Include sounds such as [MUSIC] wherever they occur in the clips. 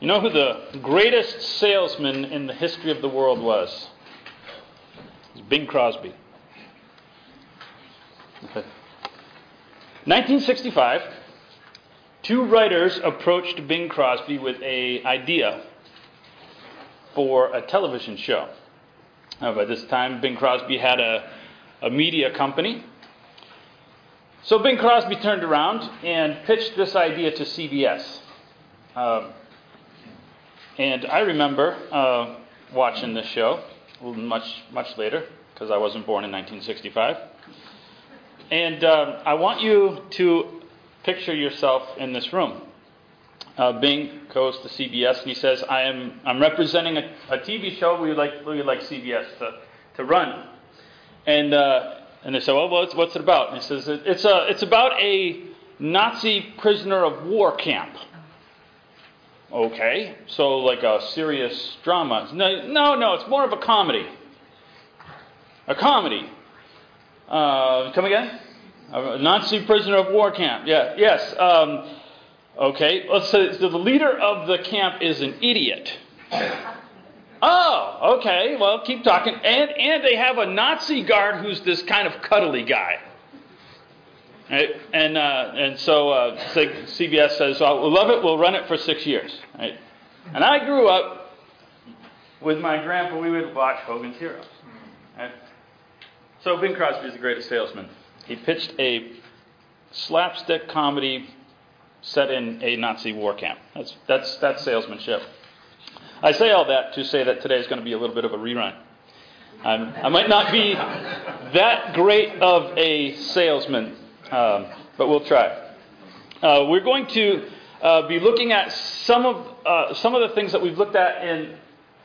You know who the greatest salesman in the history of the world was? It was Bing Crosby. 1965, two writers approached Bing Crosby with a idea for a television show. Now, by this time, Bing Crosby had a, a media company. So Bing Crosby turned around and pitched this idea to CBS. Um, and I remember uh, watching this show much, much later, because I wasn't born in 1965. And uh, I want you to picture yourself in this room. Uh, Bing goes to CBS and he says, I am, I'm representing a, a TV show we would like, we would like CBS to, to run. And, uh, and they say, well, what's, what's it about? And he says, it's, a, it's about a Nazi prisoner of war camp. Okay, so like a serious drama. No, no, no it's more of a comedy. A comedy. Uh, come again? A Nazi prisoner of war camp. Yeah, yes. Um, okay, let's say so the leader of the camp is an idiot. Oh, okay. Well, keep talking. And and they have a Nazi guard who's this kind of cuddly guy. Right? And uh, and so, uh, CBS says, well, "We'll love it. We'll run it for six years." Right? And I grew up with my grandpa. We would watch Hogan's Heroes. Right? So Bing Crosby is the greatest salesman. He pitched a slapstick comedy set in a Nazi war camp. That's that's that's salesmanship. I say all that to say that today is going to be a little bit of a rerun. I'm, I might not be that great of a salesman um, but we'll try. Uh, we're going to uh, be looking at some of uh, some of the things that we've looked at in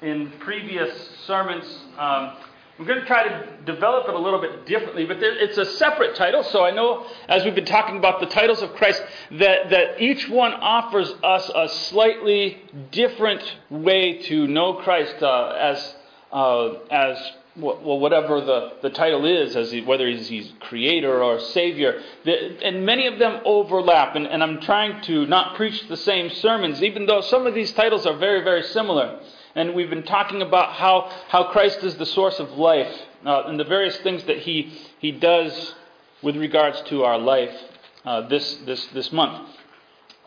in previous sermons. Um, we're going to try to develop it a little bit differently, but there, it's a separate title. So I know, as we've been talking about the titles of Christ, that, that each one offers us a slightly different way to know Christ uh, as uh, as well, whatever the, the title is, as he, whether he's, he's creator or savior, the, and many of them overlap. And, and I'm trying to not preach the same sermons, even though some of these titles are very, very similar. And we've been talking about how, how Christ is the source of life uh, and the various things that he, he does with regards to our life uh, this, this, this month.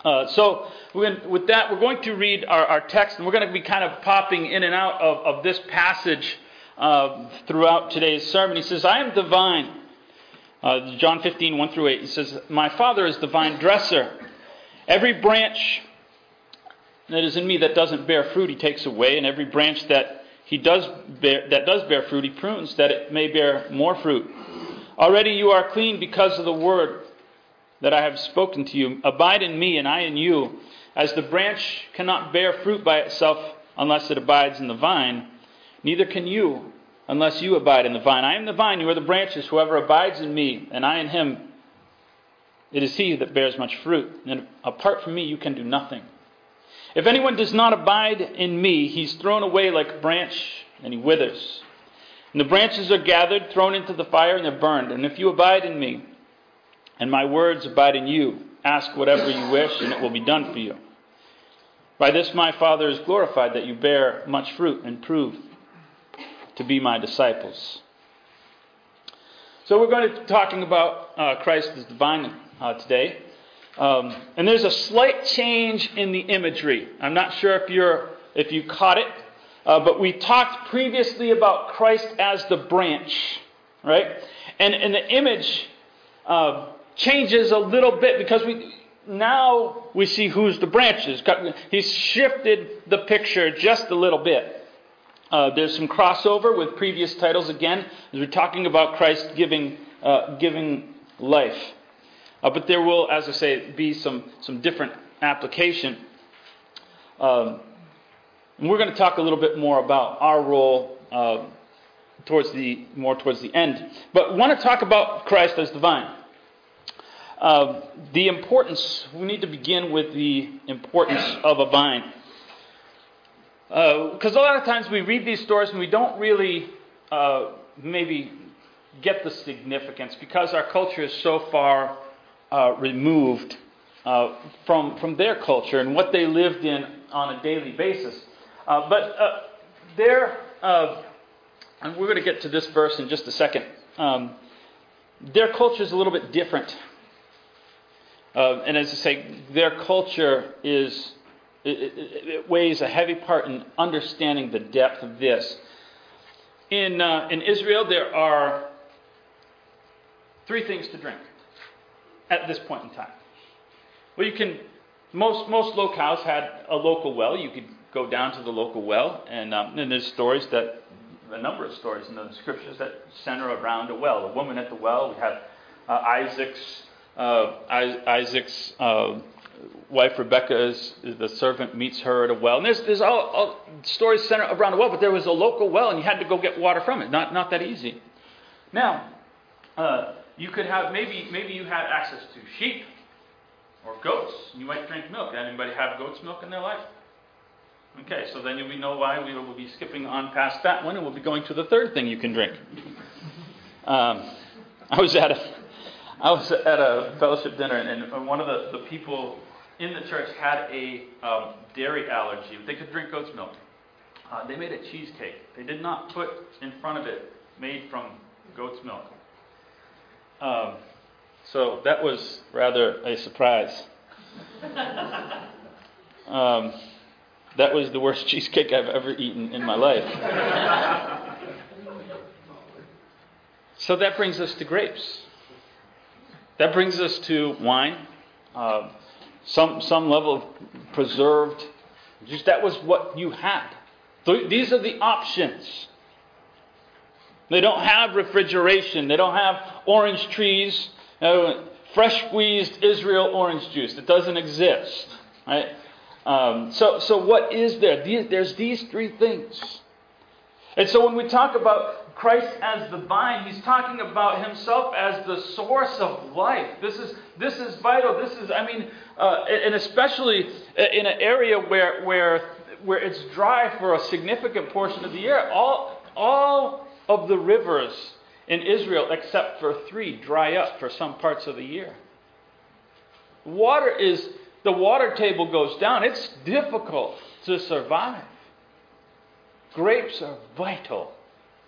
Uh, so, with that, we're going to read our, our text, and we're going to be kind of popping in and out of, of this passage uh, throughout today's sermon. He says, I am divine. Uh, John 15, 1 through 8. He says, My Father is the vine dresser. Every branch that is in me that doesn't bear fruit, he takes away, and every branch that he does bear, that does bear fruit, he prunes that it may bear more fruit. Already you are clean because of the word that I have spoken to you. Abide in me, and I in you. As the branch cannot bear fruit by itself unless it abides in the vine, Neither can you unless you abide in the vine. I am the vine, you are the branches. Whoever abides in me, and I in him, it is he that bears much fruit. And apart from me, you can do nothing. If anyone does not abide in me, he's thrown away like a branch, and he withers. And the branches are gathered, thrown into the fire, and they're burned. And if you abide in me, and my words abide in you, ask whatever you wish, and it will be done for you. By this my Father is glorified, that you bear much fruit and prove to be my disciples. So we're going to be talking about uh, Christ as divine uh, today. Um, and there's a slight change in the imagery. I'm not sure if you're if you caught it, uh, but we talked previously about Christ as the branch, right? And and the image uh, changes a little bit because we now we see who's the branches. He's shifted the picture just a little bit. Uh, there's some crossover with previous titles again, as we're talking about Christ giving, uh, giving life. Uh, but there will, as I say, be some, some different application. Um, we're going to talk a little bit more about our role uh, towards the more towards the end. But want to talk about Christ as divine. Uh, the importance. We need to begin with the importance of a vine. Because uh, a lot of times we read these stories and we don't really uh, maybe get the significance because our culture is so far uh, removed uh, from, from their culture and what they lived in on a daily basis. Uh, but there, and we're going to get to this verse in just a second. Um, their culture is a little bit different. Uh, and as I say, their culture is it, it, it, weighs a heavy part in understanding the depth of this. In uh, in Israel, there are three things to drink at this point in time. Well, you can most most locales had a local well. You could go down to the local well, and, um, and there's stories that a number of stories in the scriptures that center around a well. A woman at the well. We have uh, Isaac's uh, Isaac's uh, wife Rebecca the servant meets her at a well. And there's, there's all, all stories centered around a well, but there was a local well, and you had to go get water from it. Not not that easy. Now, uh, you could have maybe maybe you had access to sheep or goats. and You might drink milk. Anybody have goat's milk in their life? Okay, so then we know why we will be skipping on past that one, and we'll be going to the third thing you can drink. [LAUGHS] Um, I was at a I was at a fellowship dinner, and one of the, the people in the church had a um, dairy allergy. They could drink goat's milk. Uh, they made a cheesecake. They did not put in front of it made from goat's milk. Um, so that was rather a surprise. [LAUGHS] Um, that was the worst [LAUGHS] cheesecake I've ever eaten in my life. [LAUGHS] so that brings us to grapes. That brings us to wine, uh, some, some level of preserved. Just that was what you had. These are the options. They don't have refrigeration. They don't have orange trees, uh, fresh squeezed Israel orange juice. It doesn't exist. Right? Um, so, so what is there? These, there's these three things. And so when we talk about Christ as the vine, he's talking about himself as the source of life. This is, this is vital. This is, I mean, uh, and especially in an area where, where, where it's dry for a significant portion of the year. All, all of the rivers in Israel, except for three, dry up for some parts of the year. Water is, the water table goes down. It's difficult to survive. Grapes are vital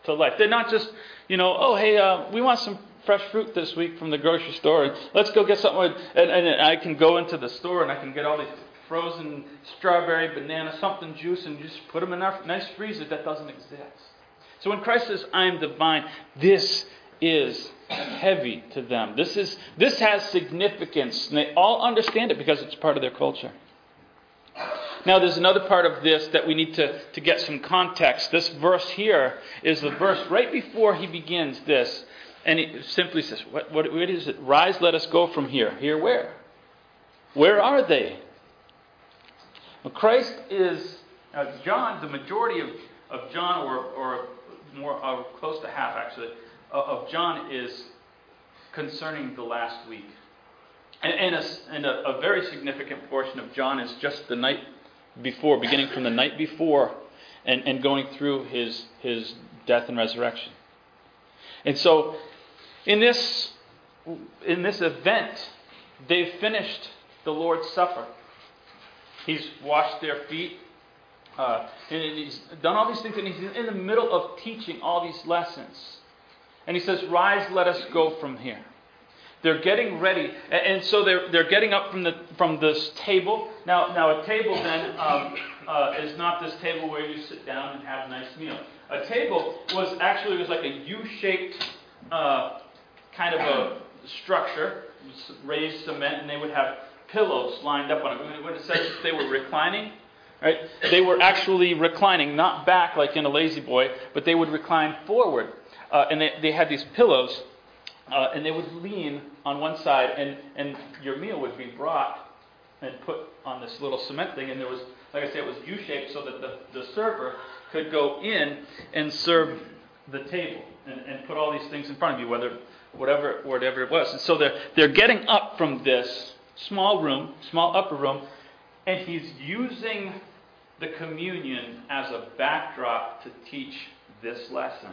to life. They're not just, you know, oh, hey, uh, we want some fresh fruit this week from the grocery store, and let's go get something. And, and I can go into the store and I can get all these frozen strawberry, banana, something juice, and just put them in our nice freezer that doesn't exist. So when Christ says, I am the vine, this is heavy to them. This, is, this has significance, and they all understand it because it's part of their culture. Now, there's another part of this that we need to, to get some context. This verse here is the verse right before he begins this. And he simply says, what, what, what is it? Rise, let us go from here. Here where? Where are they? Well, Christ is, uh, John, the majority of, of John, or, or more uh, close to half actually, uh, of John is concerning the last week. And, and, a, and a, a, very significant portion of John is just the night before, beginning from the night before and, and going through his, his death and resurrection. And so, in this, in this event, they've finished the Lord's Supper. He's washed their feet, uh, and he's done all these things, and he's in the middle of teaching all these lessons. And he says, Rise, let us go from here. They're getting ready, and so they're, they're getting up from the from this table. Now, now a table then um, uh, is not this table where you sit down and have a nice meal. A table was actually was like a U-shaped uh, kind of a structure, raised cement, and they would have pillows lined up on it. When it says they were reclining, right? They were actually reclining, not back like in a La-Z-Boy, but they would recline forward, uh, and they, they had these pillows uh, and they would lean on one side, and, and your meal would be brought and put on this little cement thing. And there was, like I said, it was U shaped so that the, the server could go in and serve the table and, and put all these things in front of you, whether whatever whatever it was. And so they're they're getting up from this small room, small upper room, and he's using the communion as a backdrop to teach this lesson.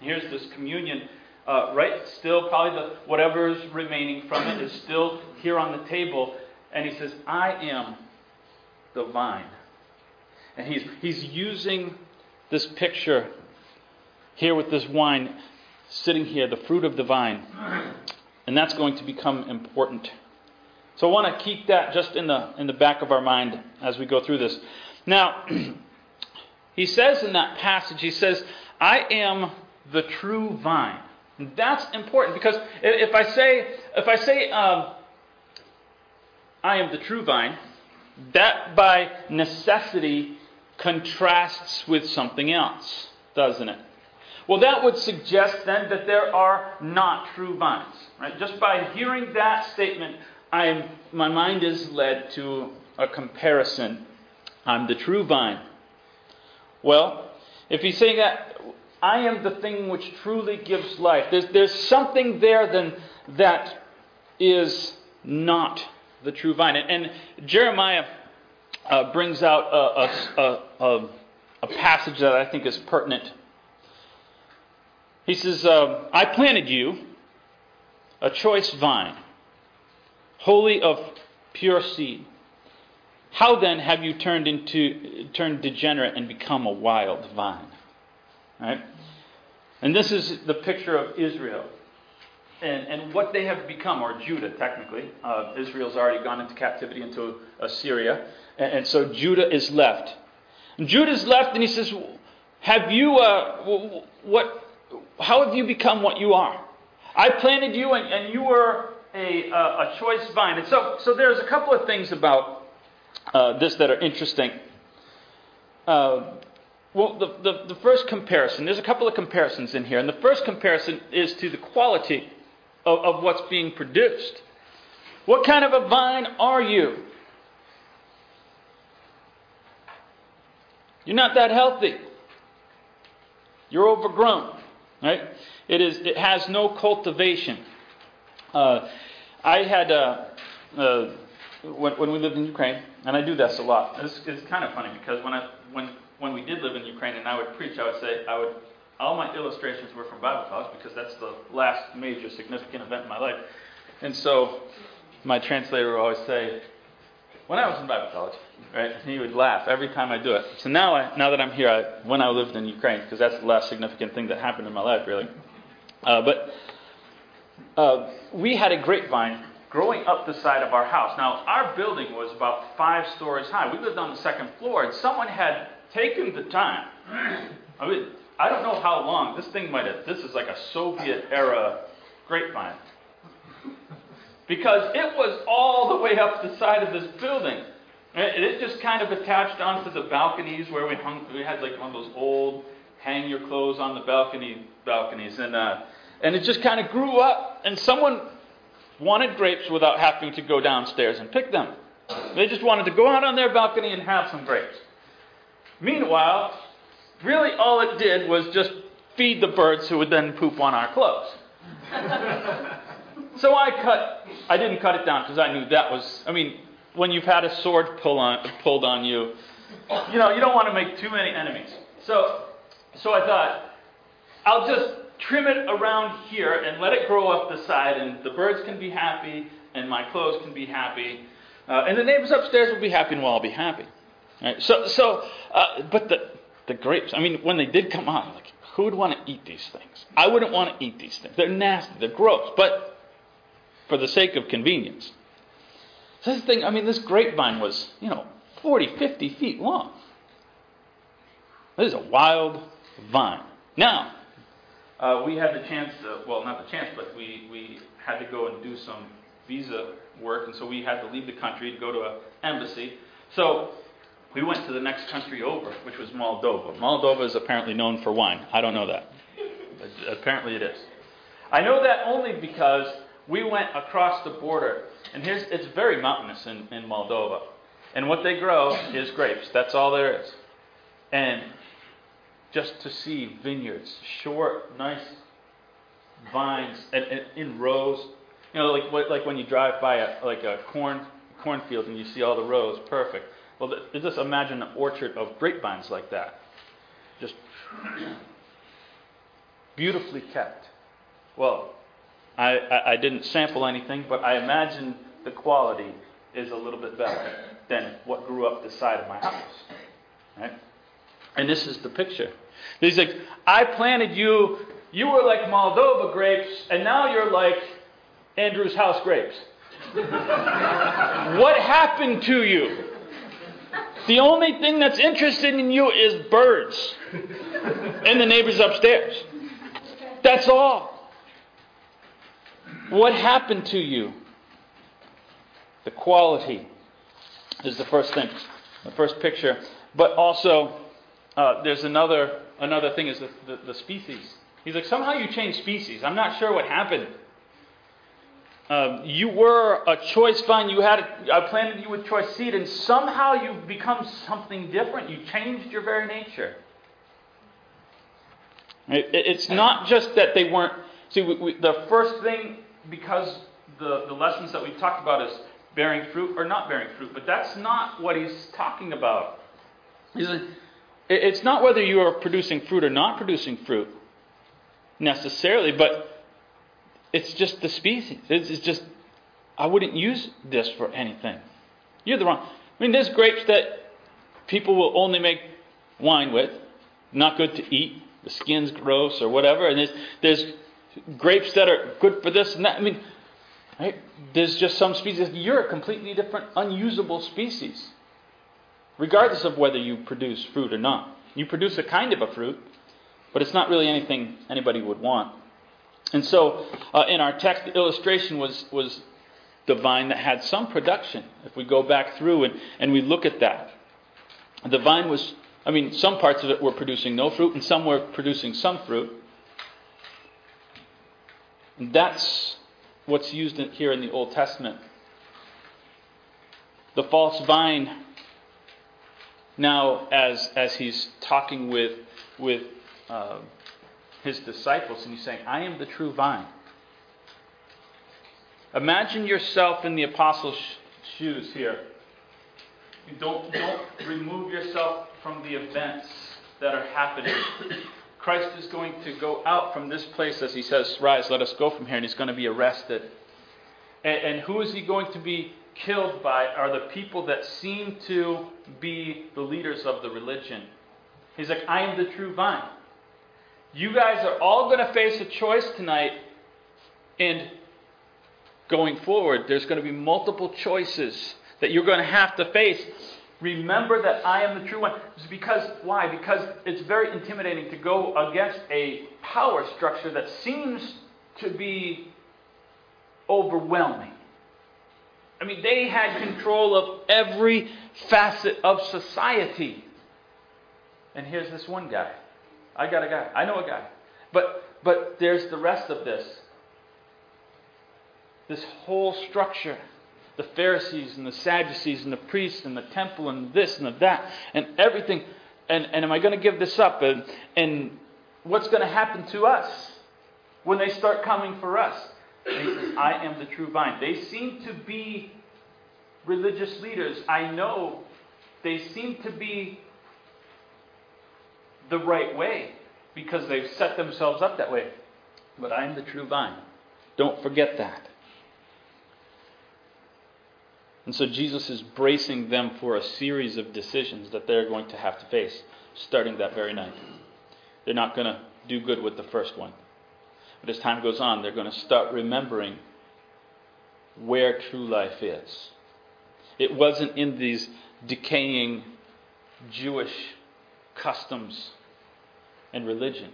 Here's this communion uh, right? Still, probably the whatever is remaining from it is still here on the table. And he says, I am the vine. And he's, he's using this picture here with this wine sitting here, the fruit of the vine. And that's going to become important. So I want to keep that just in the, in the back of our mind as we go through this. Now, [CLEARS THROAT] he says in that passage, he says, I am the true vine. That's important because if I say, if I say, um, I am the true vine, that by necessity contrasts with something else, doesn't it? Well, that would suggest then that there are not true vines. Right? Just by hearing that statement, I'm, my mind is led to a comparison. I'm the true vine. Well, if he's saying that, I am the thing which truly gives life, there's, there's something there then that is not the true vine. And, and Jeremiah uh, brings out a, a, a, a, passage that I think is pertinent. He says, uh, I planted you a choice vine, wholly of pure seed. How then have you turned into turned degenerate and become a wild vine? Right? And this is the picture of Israel and, and what they have become, or Judah technically. Uh, Israel's already gone into captivity into Assyria, and, and so Judah is left. And Judah's left, and he says, "Have you uh, what? How have you become what you are? I planted you, and, and you were a, a choice vine." And so, so there's a couple of things about uh, this that are interesting. Uh, well, the, the, the, first comparison, there's a couple of comparisons in here. And the first comparison is to the quality of, of what's being produced. What kind of a vine are you? You're not that healthy. You're overgrown, right? It is. It has no cultivation. Uh, I had uh, uh, when, when, we lived in Ukraine, and I do this a lot. It's, it's kind of funny because when I when when we did live in Ukraine and I would preach, I would say I would all my illustrations were from Bible college because that's the last major significant event in my life. And so my translator would always say, when I was in Bible college, right? He would laugh every time I do it. So now, I, now that I'm here, I, when I lived in Ukraine, because that's the last significant thing that happened in my life, really. Uh, but uh, we had a grapevine growing up the side of our house. Now, our building was about five stories high. We lived on the second floor, and someone had taken the time. I mean, I don't know how long. This thing might have, this is like a Soviet era grapevine. Because it was all the way up the side of this building. And it just kind of attached onto the balconies where we hung, we had like one of those old hang your clothes on the balcony balconies. And, uh, and it just kind of grew up, and someone wanted grapes without having to go downstairs and pick them. They just wanted to go out on their balcony and have some grapes. Meanwhile, really all it did was just feed the birds who would then poop on our clothes. so I cut, I didn't cut it down because I knew that was, I mean, when you've had a sword pull on, pulled on you, you know, you don't want to make too many enemies. So, so I thought, I'll just trim it around here and let it grow up the side, and the birds can be happy, and my clothes can be happy, uh, and the neighbors upstairs will be happy, and we'll all be happy. Right? So, so, uh, but the the grapes. I mean, when they did come out, like, who would want to eat these things? I wouldn't want to eat these things. They're nasty. They're gross. But for the sake of convenience. So this thing, I mean, this grapevine was, you know, 40, 50 feet long. This is a wild vine. Now, uh, we had the chance, to, well, not the chance, but we, we had to go and do some visa work, and so we had to leave the country to go to an embassy. So we went to the next country over, which was Moldova. Moldova is apparently known for wine. I don't know that. But apparently it is. I know that only because we went across the border, and here's, it's very mountainous in, in Moldova. And what they grow is grapes. That's all there is. And just to see vineyards, short, nice vines, and, and in rows. You know, like like when you drive by a like a corn cornfield and you see all the rows, perfect. Well, just imagine an orchard of grapevines like that. Just [CLEARS THROAT] beautifully kept. Well, I, I, I, didn't sample anything, but I imagine the quality is a little bit better. than what grew up the side of my house. Right? And this is the picture. He's like, I planted you, you were like Moldova grapes, and now you're like Andrew's house grapes. [LAUGHS] what happened to you? The only thing that's interested in you is birds and the neighbors upstairs. That's all. What happened to you? The quality is the first thing, the first picture. But also, uh, there's another another thing is the, the, the species. He's like, somehow you changed species. I'm not sure what happened. Um, you were a choice vine. You had a, I planted you with choice seed, and somehow you've become something different. You changed your very nature. It, it's not just that they weren't. See, we, we, the first thing, because the, the lessons that we talked about is bearing fruit or not bearing fruit, but that's not what he's talking about. He's, it's not whether you are producing fruit or not producing fruit necessarily, but it's just the species. It's, it's just, I wouldn't use this for anything. You're the wrong. I mean, there's grapes that people will only make wine with, not good to eat. The skin's gross or whatever. And there's, there's grapes that are good for this and that. I mean, right? there's just some species. You're a completely different, unusable species, regardless of whether you produce fruit or not. You produce a kind of a fruit, but it's not really anything anybody would want. And so, uh, in our text, the illustration was, was the vine that had some production. If we go back through and, and we look at that, the vine was, I mean, some parts of it were producing no fruit, and some were producing some fruit. And that's what's used in, here in the Old Testament. The false vine, now, as, as he's talking with, with uh, his disciples, and he's saying, I am the true vine. Imagine yourself in the apostles' shoes here. Don't, don't remove yourself from the events that are happening. Christ is going to go out from this place as he says, Rise, let us go from here, and he's going to be arrested. And, and who is he going to be killed by are the people that seem to be the leaders of the religion. He's like, I am the true vine. You guys are all going to face a choice tonight, and going forward, there's going to be multiple choices that you're going to have to face. Remember that I am the true one. It's because why? Because it's very intimidating to go against a power structure that seems to be overwhelming. I mean, they had control of every facet of society. And here's this one guy I got a guy. I know a guy. But but there's the rest of this. This whole structure. The Pharisees and the Sadducees and the priests and the temple and this and the that and everything. And, and am I going to give this up? And, and what's going to happen to us when they start coming for us? Says, I am the true vine. They seem to be religious leaders. I know they seem to be the right way because they've set themselves up that way. But I am the true vine. Don't forget that. And so Jesus is bracing them for a series of decisions that they're going to have to face starting that very night. They're not going to do good with the first one. But as time goes on, they're going to start remembering where true life is. It wasn't in these decaying Jewish customs and religion.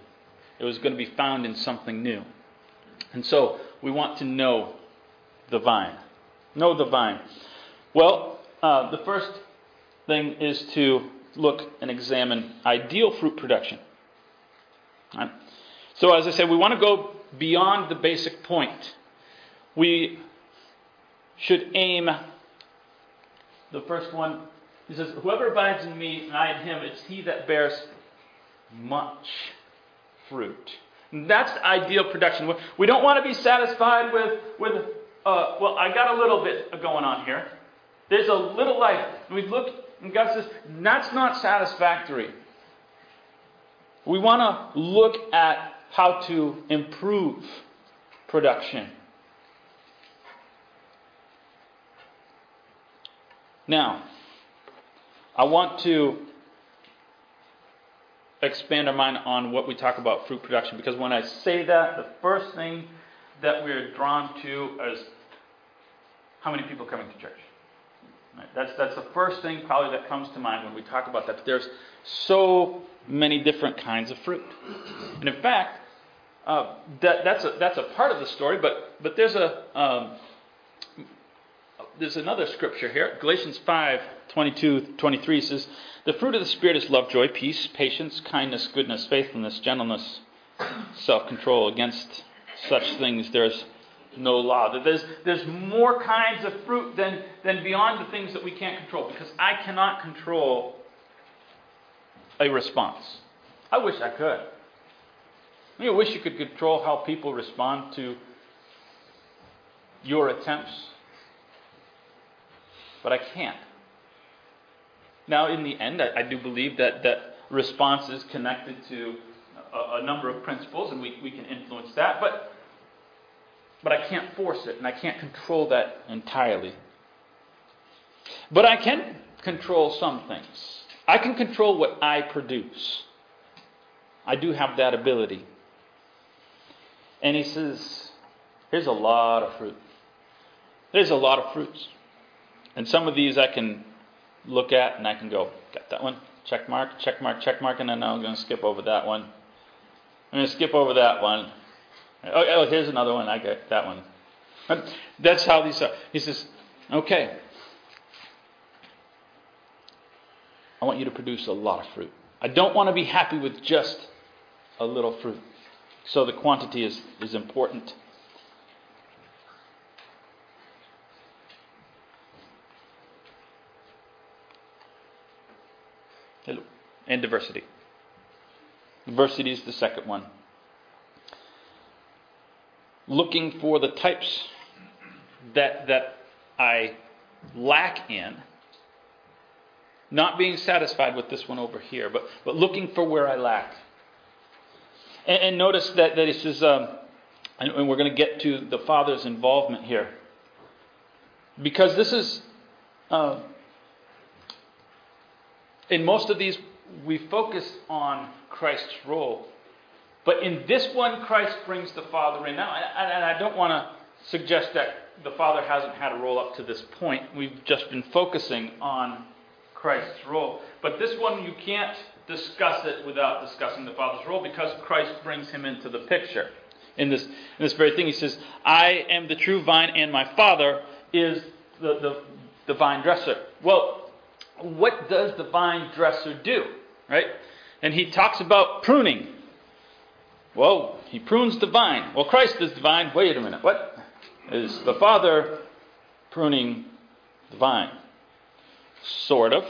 It was going to be found in something new. And so we want to know the vine. Know the vine. Well, uh, the first thing is to look and examine ideal fruit production. Right? So, as I said, we want to go beyond the basic point. We should aim, the first one, he says, Whoever abides in me and I in him, it's he that bears much fruit. And that's ideal production. We don't want to be satisfied with, with uh, well, I got a little bit going on here. There's a little life. We look, and God says, that's not satisfactory. We want to look at how to improve production. Now, I want to expand our mind on what we talk about fruit production because when I say that, the first thing that we're drawn to is how many people coming to church. Right? That's that's the first thing probably that comes to mind when we talk about that. But there's so many different kinds of fruit, and in fact, uh, that that's a that's a part of the story. But but there's a um, there's another scripture here. Galatians 5, 22, 23 says, The fruit of the Spirit is love, joy, peace, patience, kindness, goodness, faithfulness, gentleness, self control. Against such things there's no law. There's, there's more kinds of fruit than, than beyond the things that we can't control because I cannot control a response. I wish I could. I, mean, I wish you could control how people respond to your attempts but I can't. Now, in the end, I, I do believe that, that response is connected to a, a number of principles, and we, we can influence that, but, but I can't force it, and I can't control that entirely. But I can control some things. I can control what I produce. I do have that ability. And he says, Here's a lot of fruit. There's a lot of fruits. And some of these I can look at and I can go, got that one, check mark, check mark, check mark, and then I'm going to skip over that one. I'm going to skip over that one. Oh, oh, here's another one. I get that one. That's how these are. He says, okay, I want you to produce a lot of fruit. I don't want to be happy with just a little fruit. So the quantity is, is important. And diversity. Diversity is the second one. Looking for the types that, that I lack in, not being satisfied with this one over here, but, but looking for where I lack. And, and notice that, that it says, um, and, and we're going to get to the Father's involvement here. Because this is, uh, in most of these we focus on Christ's role. But in this one, Christ brings the Father in. Now, and I don't want to suggest that the Father hasn't had a role up to this point. We've just been focusing on Christ's role. But this one, you can't discuss it without discussing the Father's role because Christ brings him into the picture. In this, in this very thing, he says, I am the true vine, and my Father is the, the, the vine dresser. Well, what does the vine dresser do? Right? And he talks about pruning. Well, he prunes the vine. Well, Christ is the vine. Wait a minute. What? Is the Father pruning the vine? Sort of.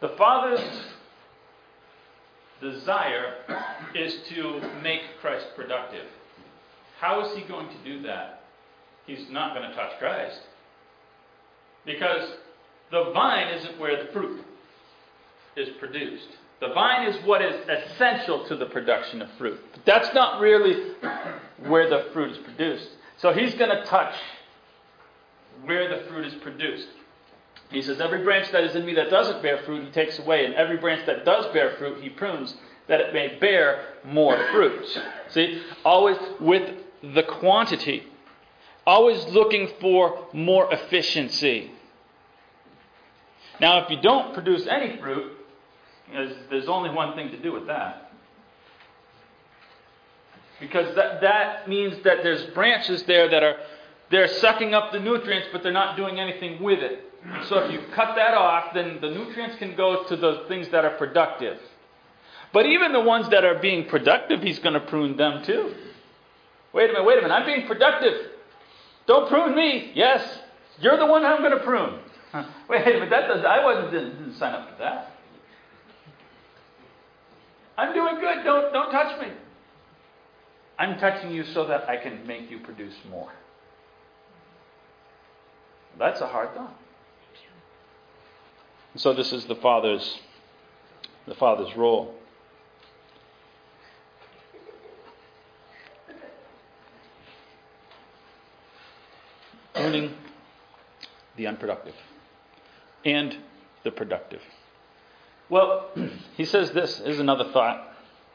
The Father's desire is to make Christ productive. How is he going to do that? He's not going to touch Christ. Because the vine isn't where the fruit is produced. The vine is what is essential to the production of fruit. But that's not really where the fruit is produced. So he's going to touch where the fruit is produced. He says, Every branch that is in me that doesn't bear fruit, he takes away. And every branch that does bear fruit, he prunes, that it may bear more fruit. See? Always with the quantity. Always looking for more efficiency. Now, if you don't produce any fruit, there's only one thing to do with that. Because that, that means that there's branches there that are they're sucking up the nutrients, but they're not doing anything with it. So if you cut that off, then the nutrients can go to the things that are productive. But even the ones that are being productive, he's going to prune them too. Wait a minute, wait a minute. I'm being productive. Don't prune me. Yes, you're the one I'm going to prune. Wait but that does, I wasn't didn't, didn't sign up for that. I'm doing good. Don't don't touch me. I'm touching you so that I can make you produce more. That's a hard thought. So this is the father's the father's role. Pruning the unproductive and the productive? Well, [CLEARS THROAT] he says this is another thought.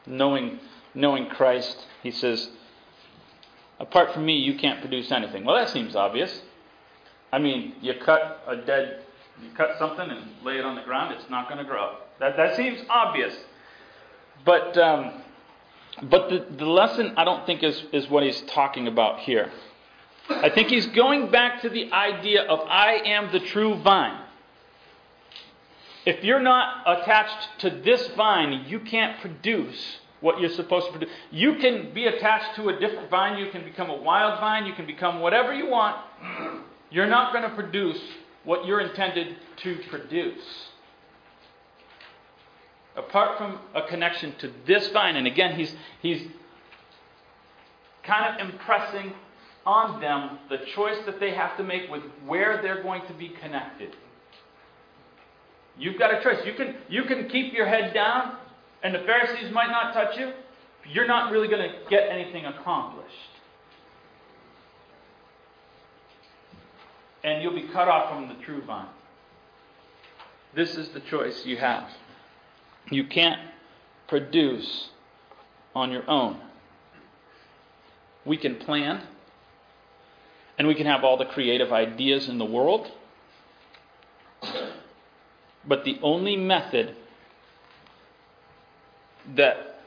Knowing, knowing Christ, he says, apart from me, you can't produce anything. Well, that seems obvious. I mean, you cut a dead, you cut something and lay it on the ground, it's not going to grow. That, that seems obvious. But, um, but the, the lesson, I don't think, is, is what he's talking about here. I think he's going back to the idea of I am the true vine. If you're not attached to this vine, you can't produce what you're supposed to produce. You can be attached to a different vine, you can become a wild vine, you can become whatever you want. You're not going to produce what you're intended to produce. Apart from a connection to this vine, and again, he's, he's kind of impressing on them the choice that they have to make with where they're going to be connected. You've got a choice. You can, you can keep your head down, and the Pharisees might not touch you. You're not really going to get anything accomplished. And you'll be cut off from the true vine. This is the choice you have. You can't produce on your own. We can plan, and we can have all the creative ideas in the world. But the only method that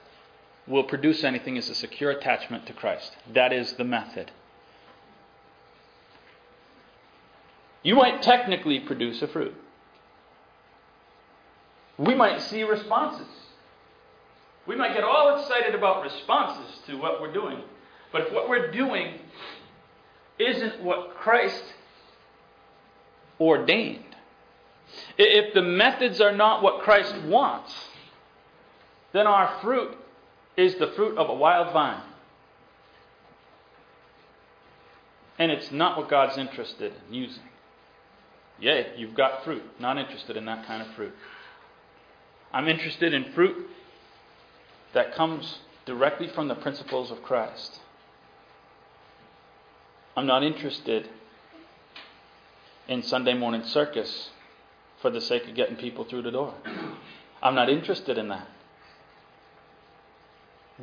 will produce anything is a secure attachment to Christ. That is the method. You might technically produce a fruit. We might see responses. We might get all excited about responses to what we're doing. But if what we're doing isn't what Christ ordained, if the methods are not what Christ wants, then our fruit is the fruit of a wild vine. And it's not what God's interested in using. Yay, you've got fruit. Not interested in that kind of fruit. I'm interested in fruit that comes directly from the principles of Christ. I'm not interested in Sunday morning circus for the sake of getting people through the door. I'm not interested in that.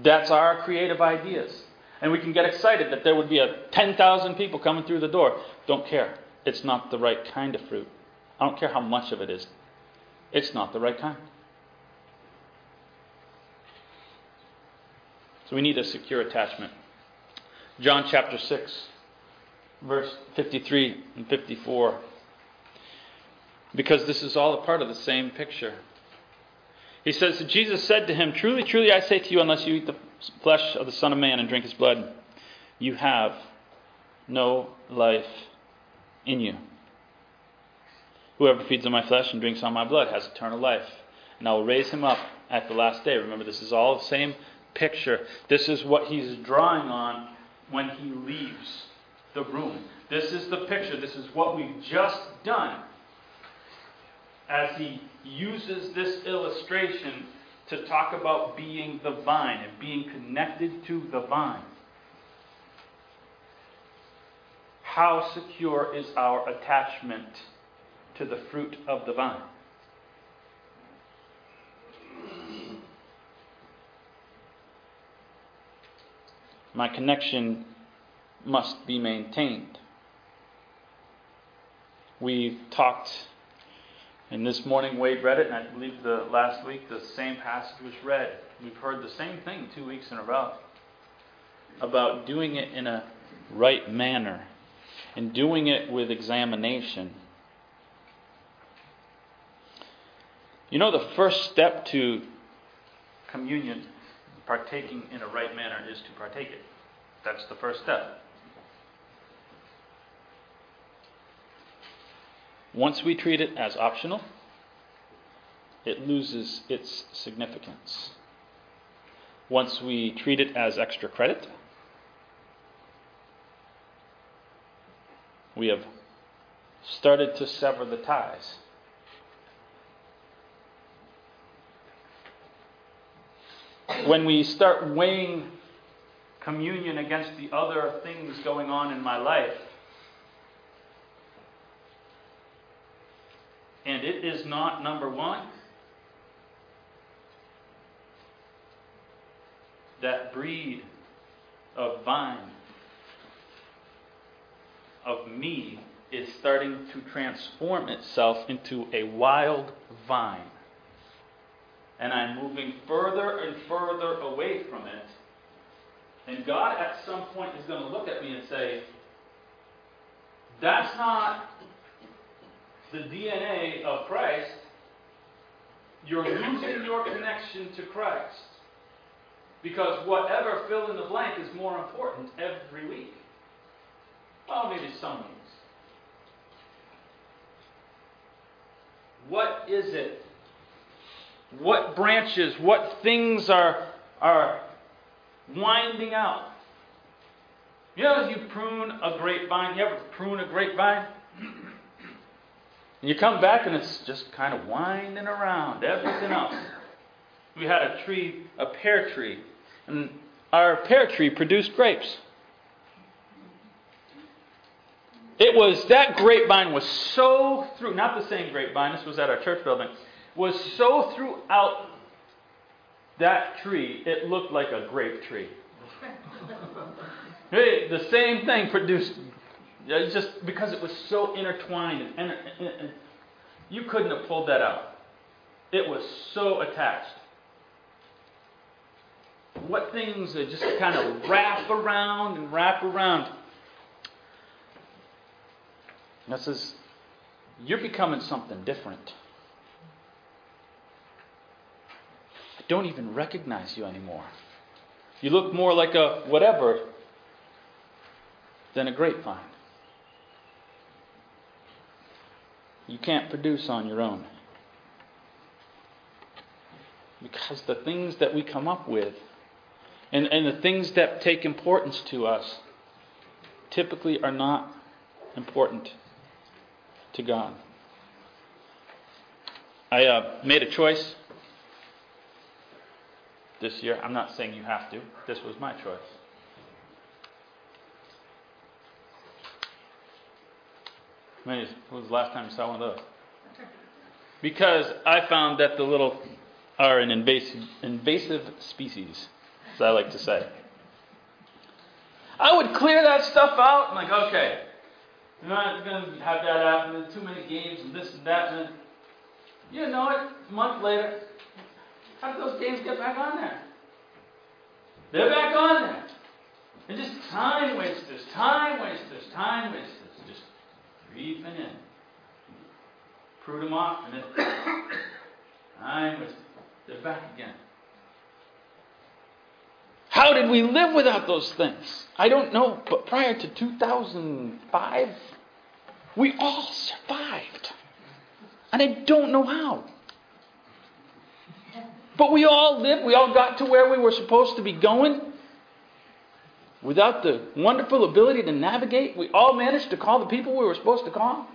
That's our creative ideas. And we can get excited that there would be a 10,000 people coming through the door. Don't care. It's not the right kind of fruit. I don't care how much of it is. It's not the right kind. So we need a secure attachment. John chapter 6, verse 53 and 54 because this is all a part of the same picture. He says, Jesus said to him, Truly, truly, I say to you, unless you eat the flesh of the Son of Man and drink his blood, you have no life in you. Whoever feeds on my flesh and drinks on my blood has eternal life, and I will raise him up at the last day. Remember, this is all the same picture. This is what he's drawing on when he leaves the room. This is the picture. This is what we've just done as he uses this illustration to talk about being the vine and being connected to the vine. How secure is our attachment to the fruit of the vine? My connection must be maintained. We've talked and this morning, Wade read it, and I believe the last week the same passage was read. We've heard the same thing two weeks in a row about doing it in a right manner and doing it with examination. You know, the first step to communion, partaking in a right manner, is to partake it. That's the first step. Once we treat it as optional, it loses its significance. Once we treat it as extra credit, we have started to sever the ties. When we start weighing communion against the other things going on in my life, and it is not number one, that breed of vine of me is starting to transform itself into a wild vine. And I'm moving further and further away from it. And God at some point is going to look at me and say, That's not the DNA of Christ. You're losing your connection to Christ. Because whatever fill in the blank is more important every week. Well, maybe some weeks. What is it? What branches, what things are, are winding out? You know, you prune a grapevine, you ever prune a grapevine? And you come back and it's just kind of winding around everything else. We had a tree, a pear tree, and our pear tree produced grapes. It was that grapevine was so through not the same grapevine, this was at our church building, was so throughout that tree, it looked like a grape tree. [LAUGHS] hey, the same thing produced just because it was so intertwined and, and, and you couldn't have pulled that out. It was so attached. What things that just kind of wrap around and wrap around. And says, You're becoming something different. I don't even recognize you anymore. You look more like a whatever than a grapevine. You can't produce on your own. Because the things that we come up with and, and the things that take importance to us typically are not important to God. I uh, made a choice this year. I'm not saying you have to, this was my choice. When was the last time you saw one of those? Because I found that the little are an invasive, invasive species, as I like to say. I would clear that stuff out and like, okay, you're not going to have that happen. Too many games and this and that. And you know it. A month later, how did those games get back on there? They're back on there. They're just time wasters, time wasters, time wasters. Creeping in. Prune them off, and then wasters. They're back again. How did we live without those things? I don't know, but prior to 2005, we all survived. And I don't know how. But we all lived, we all got to where we were supposed to be going without the wonderful ability to navigate. We all managed to call the people we were supposed to call.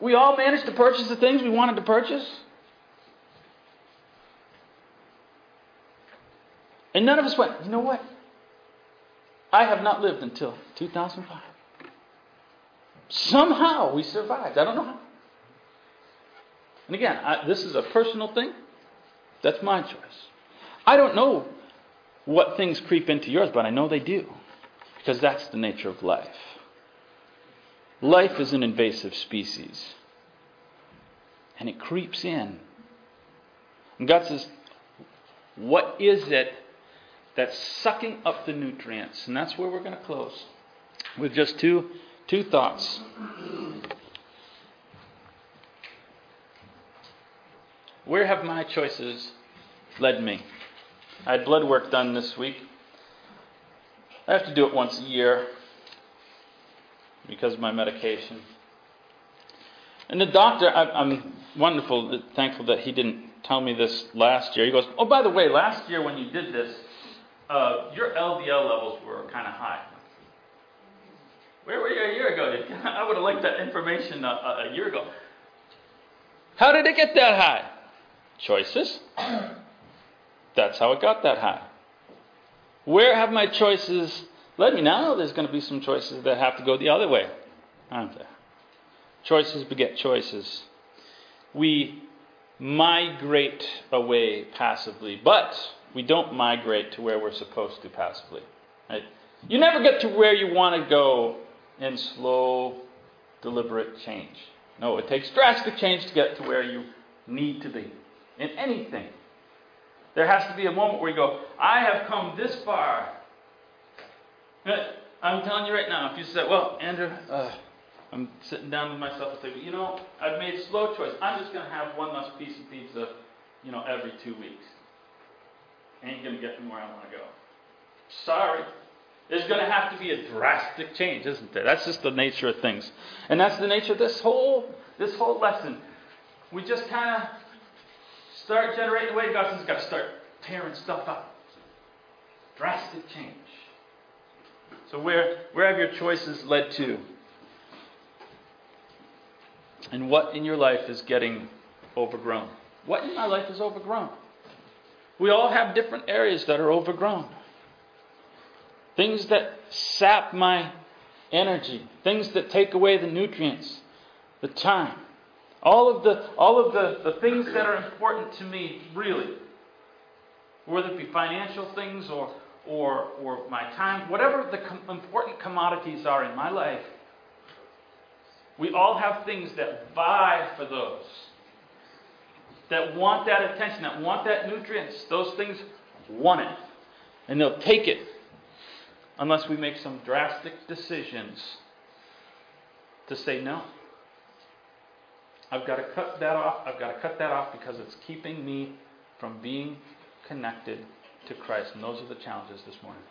We all managed to purchase the things we wanted to purchase. And none of us went, you know what? I have not lived until 2005. Somehow we survived. I don't know how. And again, I, this is a personal thing. That's my choice. I don't know what things creep into yours, but I know they do. Because that's the nature of life. Life is an invasive species. And it creeps in. And God says, What is it that's sucking up the nutrients. And that's where we're going to close with just two, two thoughts. Where have my choices led me? I had blood work done this week. I have to do it once a year because of my medication. And the doctor, I, am wonderful, thankful that he didn't tell me this last year. He goes, Oh, by the way, last year when you did this, uh, your LDL levels were kind of high. Where were you a year ago? [LAUGHS] I would have liked that information a, a, a year ago. How did it get that high? Choices. That's how it got that high. Where have my choices led me? Now there's going to be some choices that have to go the other way, aren't there? Choices beget choices. We migrate away passively, but we don't migrate to where we're supposed to passively. Right? You never get to where you want to go in slow, deliberate change. No, it takes drastic change to get to where you need to be in anything. There has to be a moment where you go, I have come this far. I'm telling you right now, if you say, well, Andrew, uh, I'm sitting down with myself and say, you know, I've made slow choice. I'm just going to have one less piece of pizza, you know, every two weeks. Ain't going to get me where I want to go. Sorry. There's going to have to be a drastic change, isn't there? That's just the nature of things. And that's the nature of this whole this whole lesson. We just kind of start generating the way God says, got to start tearing stuff up. Drastic change. So where where have your choices led to? And what in your life is getting overgrown? What in my life is overgrown? We all have different areas that are overgrown. Things that sap my energy, things that take away the nutrients, the time. All of the all of the, the things that are important to me, really. Whether it be financial things or or or my time, whatever the com- important commodities are in my life, we all have things that vie for those. That want that attention, that want that nutrients. Those things want it. And they'll take it unless we make some drastic decisions to say no. I've got to cut that off. I've got to cut that off because it's keeping me from being connected to Christ. And those are the challenges this morning.